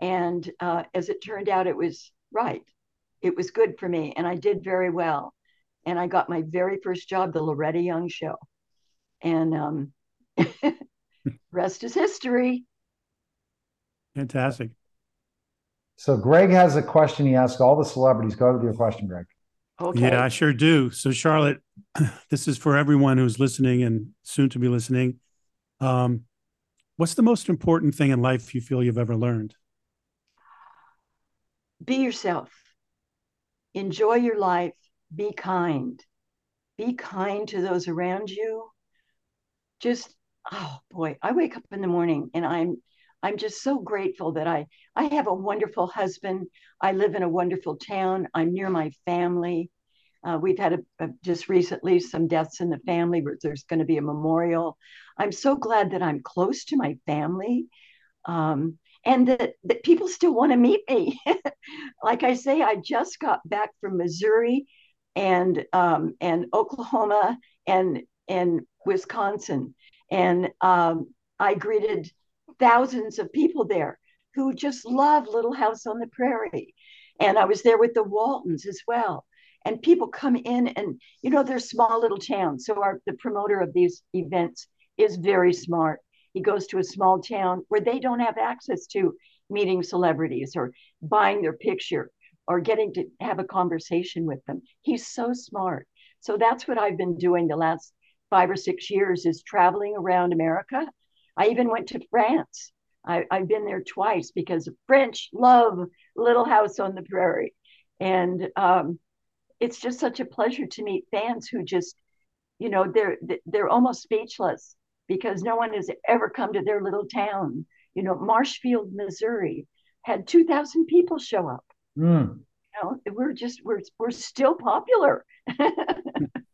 And uh, as it turned out, it was right. It was good for me, and I did very well. And I got my very first job, the Loretta Young Show. And um, rest is history. Fantastic. so greg has a question he asked all the celebrities go with your question greg Okay. Yeah, I sure do. So, Charlotte, this is for everyone who's listening and soon to be listening. Um, what's the most important thing in life you feel you've ever learned? Be yourself. Enjoy your life. Be kind. Be kind to those around you. Just oh boy, I wake up in the morning and I'm I'm just so grateful that I I have a wonderful husband. I live in a wonderful town. I'm near my family. Uh, we've had a, a, just recently some deaths in the family, but there's going to be a memorial. I'm so glad that I'm close to my family, um, and that that people still want to meet me. like I say, I just got back from Missouri, and um, and Oklahoma, and and Wisconsin, and um, I greeted thousands of people there who just love Little House on the Prairie. And I was there with the Waltons as well. And people come in and, you know, they're small little towns. So our, the promoter of these events is very smart. He goes to a small town where they don't have access to meeting celebrities or buying their picture. or getting to have a conversation with them. He's so smart. So that's what I've been doing the last five or six years is traveling around America. I even went to France. I, have been there twice because French love Little House on the Prairie. And um, it's just such a pleasure to meet fans who just, you know, they're they're almost speechless because no one has ever come to their little town. You know, Marshfield, Missouri had 2,000 people show up. Mm. You know, we're just we're we're still popular.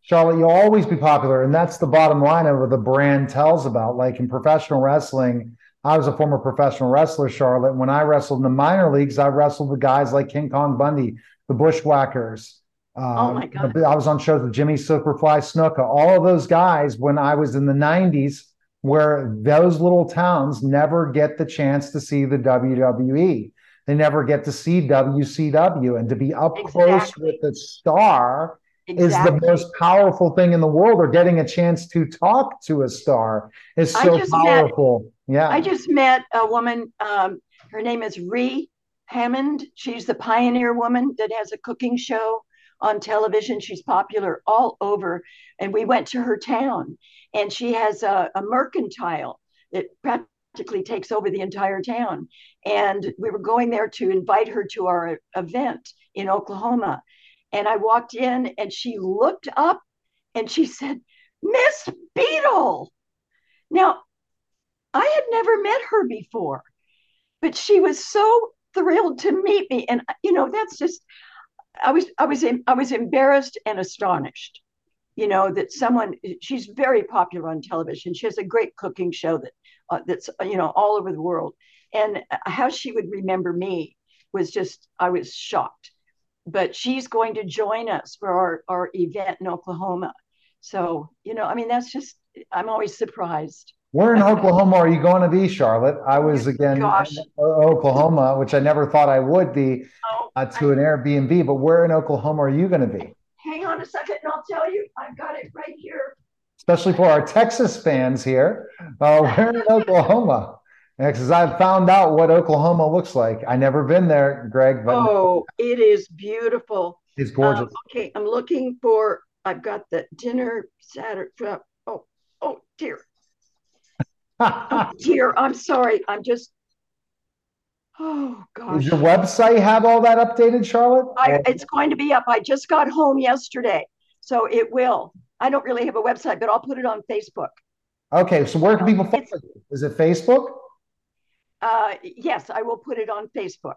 Charlotte, you'll always be popular. And that's the bottom line of what the brand tells about. Like in professional wrestling, I was a former professional wrestler, Charlotte. When I wrestled in the minor leagues, I wrestled with guys like King Kong Bundy, the Bushwhackers. Uh, oh my God. I was on shows with Jimmy Superfly Snuka, all of those guys when I was in the 90s, where those little towns never get the chance to see the WWE. They never get to see WCW and to be up exactly. close with the star exactly. is the most powerful thing in the world or getting a chance to talk to a star is so powerful met, yeah i just met a woman um, her name is Ree hammond she's the pioneer woman that has a cooking show on television she's popular all over and we went to her town and she has a, a mercantile that practically takes over the entire town and we were going there to invite her to our event in oklahoma and I walked in and she looked up and she said, Miss Beadle. Now, I had never met her before, but she was so thrilled to meet me. And you know, that's just I was I was I was embarrassed and astonished. You know that someone she's very popular on television. She has a great cooking show that uh, that's you know all over the world. And how she would remember me was just I was shocked but she's going to join us for our, our event in Oklahoma. So, you know, I mean, that's just, I'm always surprised. Where in Oklahoma are you going to be, Charlotte? I was again in Oklahoma, which I never thought I would be oh, uh, to I, an Airbnb, but where in Oklahoma are you going to be? Hang on a second and I'll tell you. I've got it right here. Especially for our Texas fans here. Uh, where in Oklahoma? because I've found out what Oklahoma looks like. I never been there, Greg. But oh, it is beautiful. It's gorgeous. Um, okay, I'm looking for. I've got the dinner Saturday. Oh, oh dear. Oh, dear, I'm sorry. I'm just. Oh gosh. Does your website have all that updated, Charlotte? I, it's going to be up. I just got home yesterday, so it will. I don't really have a website, but I'll put it on Facebook. Okay, so where can people find it? Is it Facebook? Uh, yes, I will put it on Facebook.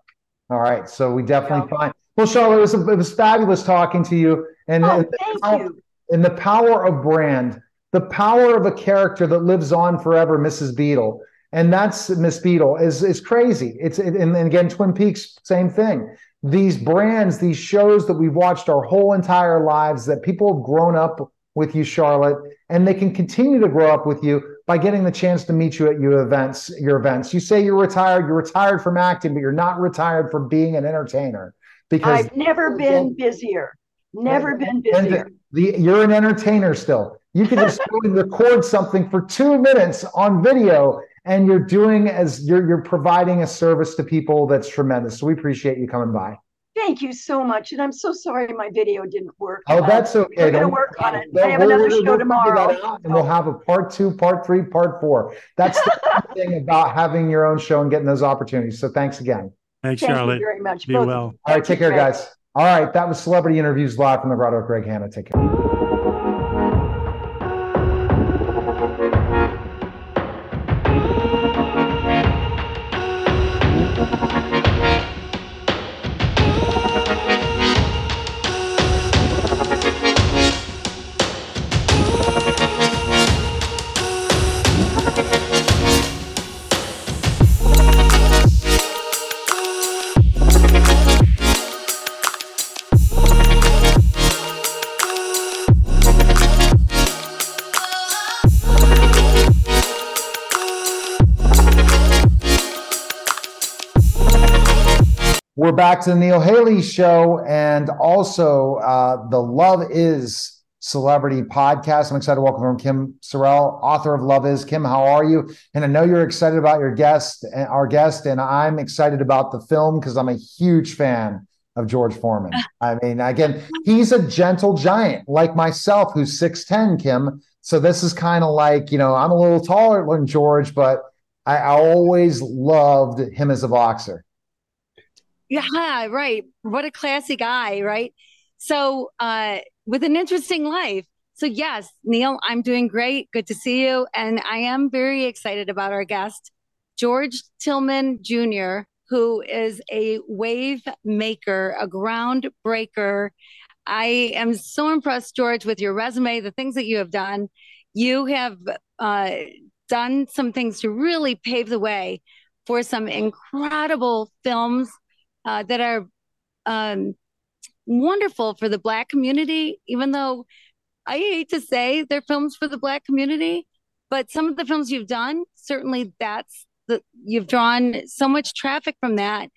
All right. So we definitely yeah. find. Well, Charlotte, it was, it was fabulous talking to you. And, oh, thank you. And the power of brand, the power of a character that lives on forever, Mrs. Beadle. And that's Miss Beadle is is crazy. It's and, and again, Twin Peaks, same thing. These brands, these shows that we've watched our whole entire lives, that people have grown up with you, Charlotte, and they can continue to grow up with you by getting the chance to meet you at your events. Your events. You say you're retired. You're retired from acting, but you're not retired from being an entertainer. Because I've never been busier. Never been busier. The, you're an entertainer still. You can just record something for two minutes on video, and you're doing as you're you're providing a service to people that's tremendous. So we appreciate you coming by. Thank you so much. And I'm so sorry my video didn't work. Oh, that's okay. We're going to work on it. I have another show tomorrow. And we'll have a part two, part three, part four. That's the thing about having your own show and getting those opportunities. So thanks again. Thanks, Thank Charlotte. very much. Be Both well. All right, take care, guys. All right, that was Celebrity Interviews live from the Grotto. Greg Hanna. Take care. Back to the Neil Haley Show and also uh, the Love Is Celebrity podcast. I'm excited to welcome Kim Sorrelle, author of Love Is. Kim, how are you? And I know you're excited about your guest, our guest, and I'm excited about the film because I'm a huge fan of George Foreman. I mean, again, he's a gentle giant like myself, who's 6'10, Kim. So this is kind of like, you know, I'm a little taller than George, but I, I always loved him as a boxer. Yeah, right. What a classy guy, right? So, uh, with an interesting life. So, yes, Neil, I'm doing great. Good to see you. And I am very excited about our guest, George Tillman Jr., who is a wave maker, a groundbreaker. I am so impressed, George, with your resume, the things that you have done. You have uh, done some things to really pave the way for some incredible films uh, that are um, wonderful for the Black community, even though I hate to say they're films for the Black community, but some of the films you've done, certainly that's the, you've drawn so much traffic from that.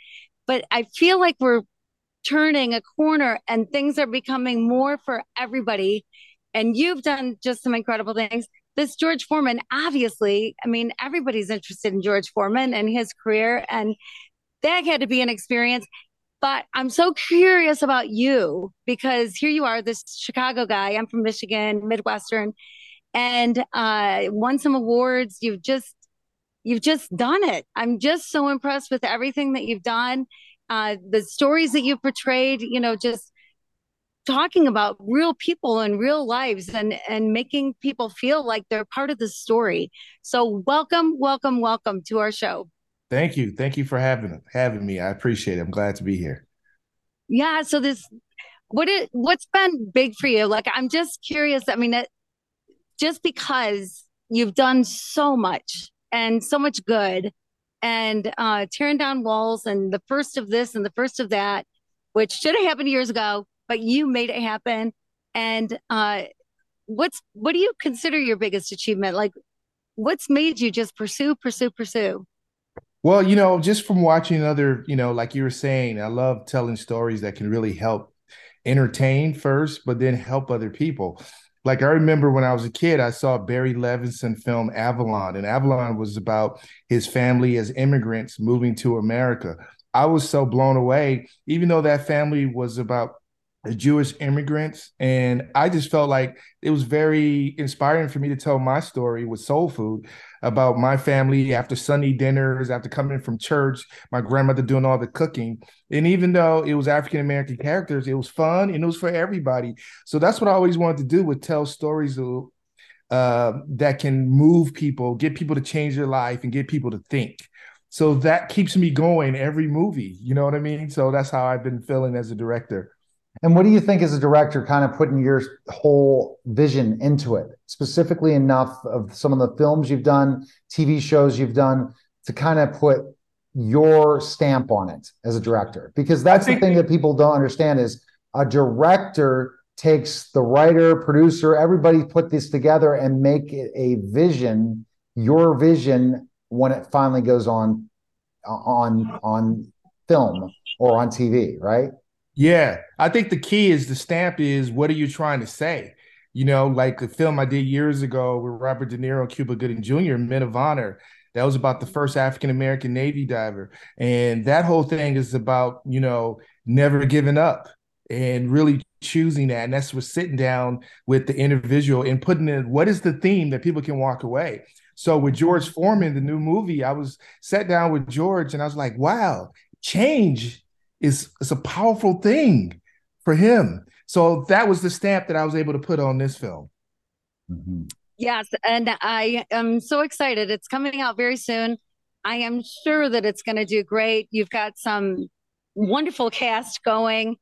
But I feel like we're turning a corner and things are becoming more for everybody. And you've done just some incredible things. This George Foreman, obviously, I mean, everybody's interested in George Foreman and his career. And that had to be an experience. But I'm so curious about you because here you are, this Chicago guy. I'm from Michigan, Midwestern, and uh, won some awards. You've just you've just done it. I'm just so impressed with everything that you've done, uh, the stories that you've portrayed. You know, just talking about real people and real lives and and making people feel like they're part of the story. So welcome, welcome, welcome to our show. Thank you. Thank you for having having me. I appreciate it. I'm glad to be here. Yeah. So this, what it, what's been big for you? Like, I'm just curious. I mean, it, just because you've done so much and so much good, and uh, tearing down walls, and the first of this and the first of that, which should have happened years ago, but you made it happen. And uh, what's what do you consider your biggest achievement? Like, what's made you just pursue, pursue, pursue? Well, you know, just from watching other, you know, like you were saying, I love telling stories that can really help entertain first, but then help other people. Like I remember when I was a kid, I saw Barry Levinson film Avalon, and Avalon was about his family as immigrants moving to America. I was so blown away, even though that family was about Jewish immigrants. And I just felt like it was very inspiring for me to tell my story with soul food about my family after Sunday dinners, after coming from church, my grandmother doing all the cooking. And even though it was African American characters, it was fun and it was for everybody. So that's what I always wanted to do with tell stories uh, that can move people, get people to change their life and get people to think. So that keeps me going every movie. You know what I mean? So that's how I've been feeling as a director. And what do you think as a director, kind of putting your whole vision into it, specifically enough of some of the films you've done, TV shows you've done, to kind of put your stamp on it as a director? Because that's the thing that people don't understand is a director takes the writer, producer, everybody put this together and make it a vision, your vision when it finally goes on on on film or on TV, right? Yeah, I think the key is the stamp is what are you trying to say? You know, like the film I did years ago with Robert De Niro, Cuba Gooding Jr., Men of Honor. That was about the first African American Navy diver. And that whole thing is about, you know, never giving up and really choosing that. And that's what sitting down with the individual and putting in what is the theme that people can walk away. So with George Foreman, the new movie, I was sat down with George and I was like, wow, change is is a powerful thing for him. So that was the stamp that I was able to put on this film. Mm-hmm. Yes, and I am so excited. It's coming out very soon. I am sure that it's going to do great. You've got some wonderful cast going,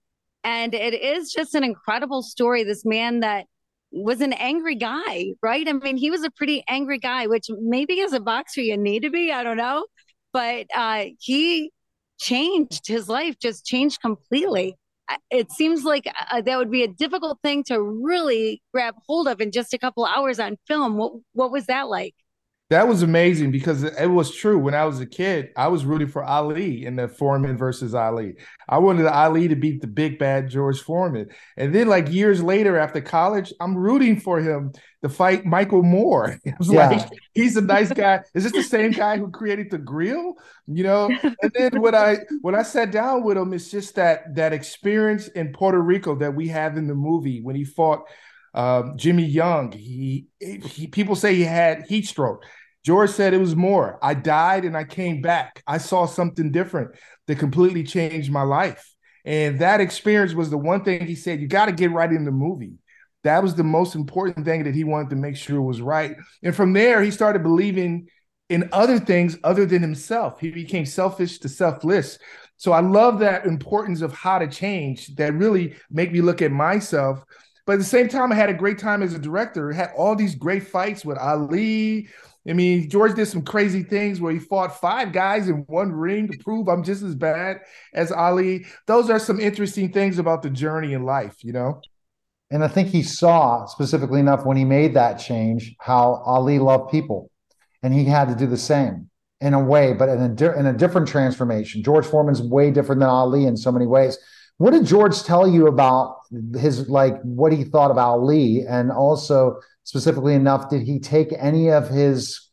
and it is just an incredible story. This man that was an angry guy, right? I mean, he was a pretty angry guy, which maybe as a boxer you need to be. I don't know, but uh, he changed his life just changed completely. It seems like uh, that would be a difficult thing to really grab hold of in just a couple hours on film. What what was that like That was amazing because it was true. When I was a kid, I was rooting for Ali in the Foreman versus Ali. I wanted Ali to beat the big bad George Foreman. And then, like years later after college, I'm rooting for him to fight Michael Moorer. I was yeah. like, he's a nice guy. Is this the same guy who created the grill? You know? And then when I when I sat down with him, it's just that that experience in Puerto Rico that we have in the movie when he fought um, Jimmy Young, he, he people say he had heat stroke. George said it was more. I died and I came back. I saw something different that completely changed my life. And that experience was the one thing he said, you got to get right in the movie. That was the most important thing that he wanted to make sure was right. And from there, he started believing in other things other than himself. He became selfish to selfless. So I love that importance of how to change that really make me look at myself but at the same time, I had a great time as a director. Had all these great fights with Ali. I mean, George did some crazy things where he fought five guys in one ring to prove I'm just as bad as Ali. Those are some interesting things about the journey in life, you know? And I think he saw specifically enough when he made that change how Ali loved people. And he had to do the same in a way, but in a, di- in a different transformation. George Foreman's way different than Ali in so many ways. What did George tell you about his like what he thought about Ali, and also specifically enough, did he take any of his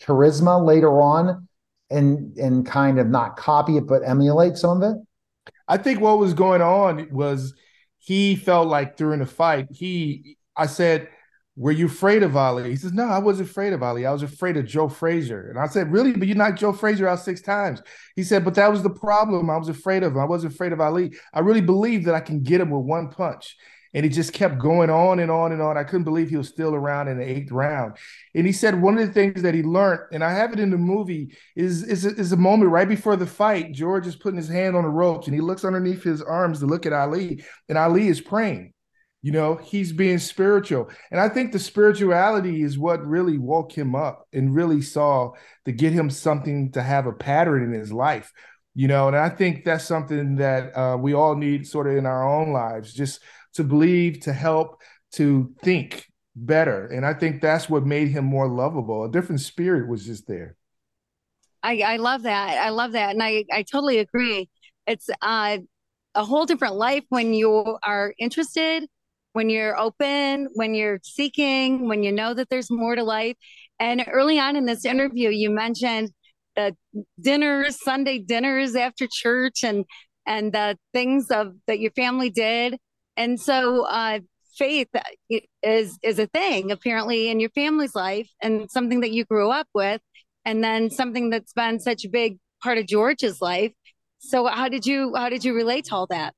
charisma later on and and kind of not copy it but emulate some of it? I think what was going on was he felt like during the fight, he I said, were you afraid of Ali? He says, No, I wasn't afraid of Ali. I was afraid of Joe Frazier. And I said, Really? But you knocked Joe Frazier out six times. He said, But that was the problem. I was afraid of him. I wasn't afraid of Ali. I really believe that I can get him with one punch. And he just kept going on and on and on. I couldn't believe he was still around in the eighth round. And he said one of the things that he learned, and I have it in the movie, is, is, is a moment right before the fight. George is putting his hand on the ropes and he looks underneath his arms to look at Ali, and Ali is praying. You know, he's being spiritual. And I think the spirituality is what really woke him up and really saw to get him something to have a pattern in his life. You know, and I think that's something that uh, we all need sort of in our own lives, just to believe, to help, to think better. And I think that's what made him more lovable. A different spirit was just there. I, I love that. I love that. And I, I totally agree. It's uh, a whole different life when you are interested when you're open, when you're seeking, when you know that there's more to life. And early on in this interview, you mentioned the dinners, Sunday dinners after church, and and the things of that your family did. And so, uh, faith is is a thing apparently in your family's life, and something that you grew up with, and then something that's been such a big part of George's life. So, how did you how did you relate to all that?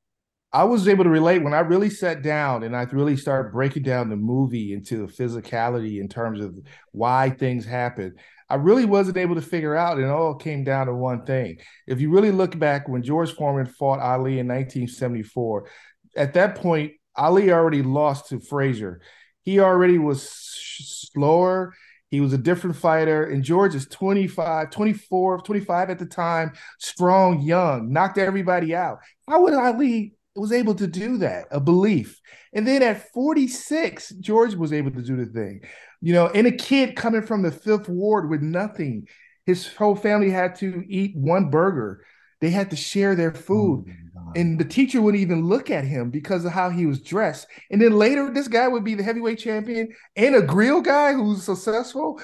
I was able to relate when I really sat down and I really started breaking down the movie into the physicality in terms of why things happen. I really wasn't able to figure out, and it all came down to one thing. If you really look back when George Foreman fought Ali in 1974, at that point, Ali already lost to Frazier. He already was slower. He was a different fighter. And George is 25, 24, 25 at the time, strong, young, knocked everybody out. How would Ali was able to do that, a belief. And then at 46, George was able to do the thing. You know, and a kid coming from the fifth ward with nothing. His whole family had to eat one burger. They had to share their food. Oh and the teacher wouldn't even look at him because of how he was dressed. And then later, this guy would be the heavyweight champion and a grill guy who's successful.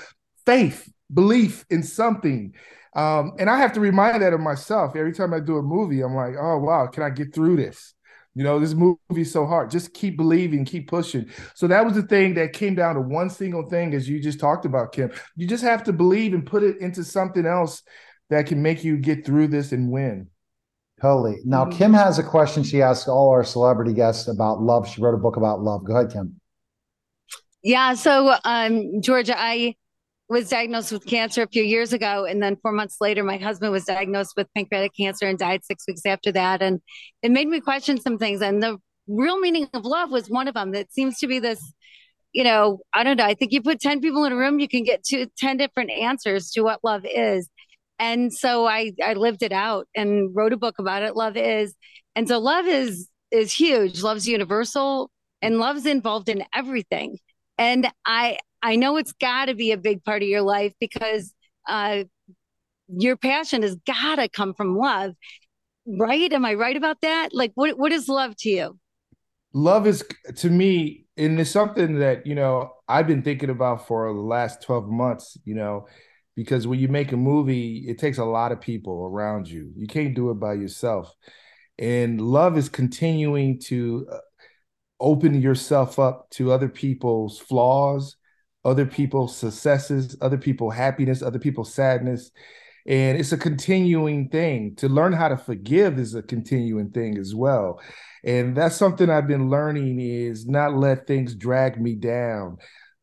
Faith, belief in something. Um, and I have to remind that of myself every time I do a movie. I'm like, oh wow, can I get through this? You know, this movie is so hard. Just keep believing, keep pushing. So that was the thing that came down to one single thing, as you just talked about, Kim. You just have to believe and put it into something else that can make you get through this and win. Totally. Now, mm-hmm. Kim has a question she asks all our celebrity guests about love. She wrote a book about love. Go ahead, Kim. Yeah. So, um, Georgia, I was diagnosed with cancer a few years ago. And then four months later, my husband was diagnosed with pancreatic cancer and died six weeks after that. And it made me question some things. And the real meaning of love was one of them. That seems to be this, you know, I don't know. I think you put 10 people in a room, you can get to 10 different answers to what love is. And so I, I lived it out and wrote a book about it. Love is. And so love is, is huge. Love's universal and love's involved in everything. And I, I know it's got to be a big part of your life because uh, your passion has got to come from love, right? Am I right about that? Like, what what is love to you? Love is to me, and it's something that you know I've been thinking about for the last twelve months. You know, because when you make a movie, it takes a lot of people around you. You can't do it by yourself, and love is continuing to uh, open yourself up to other people's flaws other people's successes, other people's happiness, other people's sadness. And it's a continuing thing. To learn how to forgive is a continuing thing as well. And that's something I've been learning is not let things drag me down.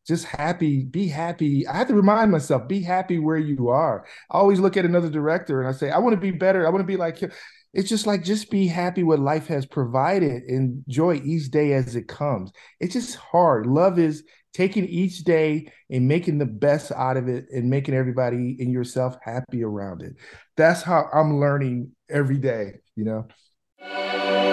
Just happy, be happy. I have to remind myself, be happy where you are. I always look at another director and I say, I want to be better. I want to be like him it's just like just be happy what life has provided enjoy each day as it comes it's just hard love is taking each day and making the best out of it and making everybody and yourself happy around it. That's how I'm learning every day, you know.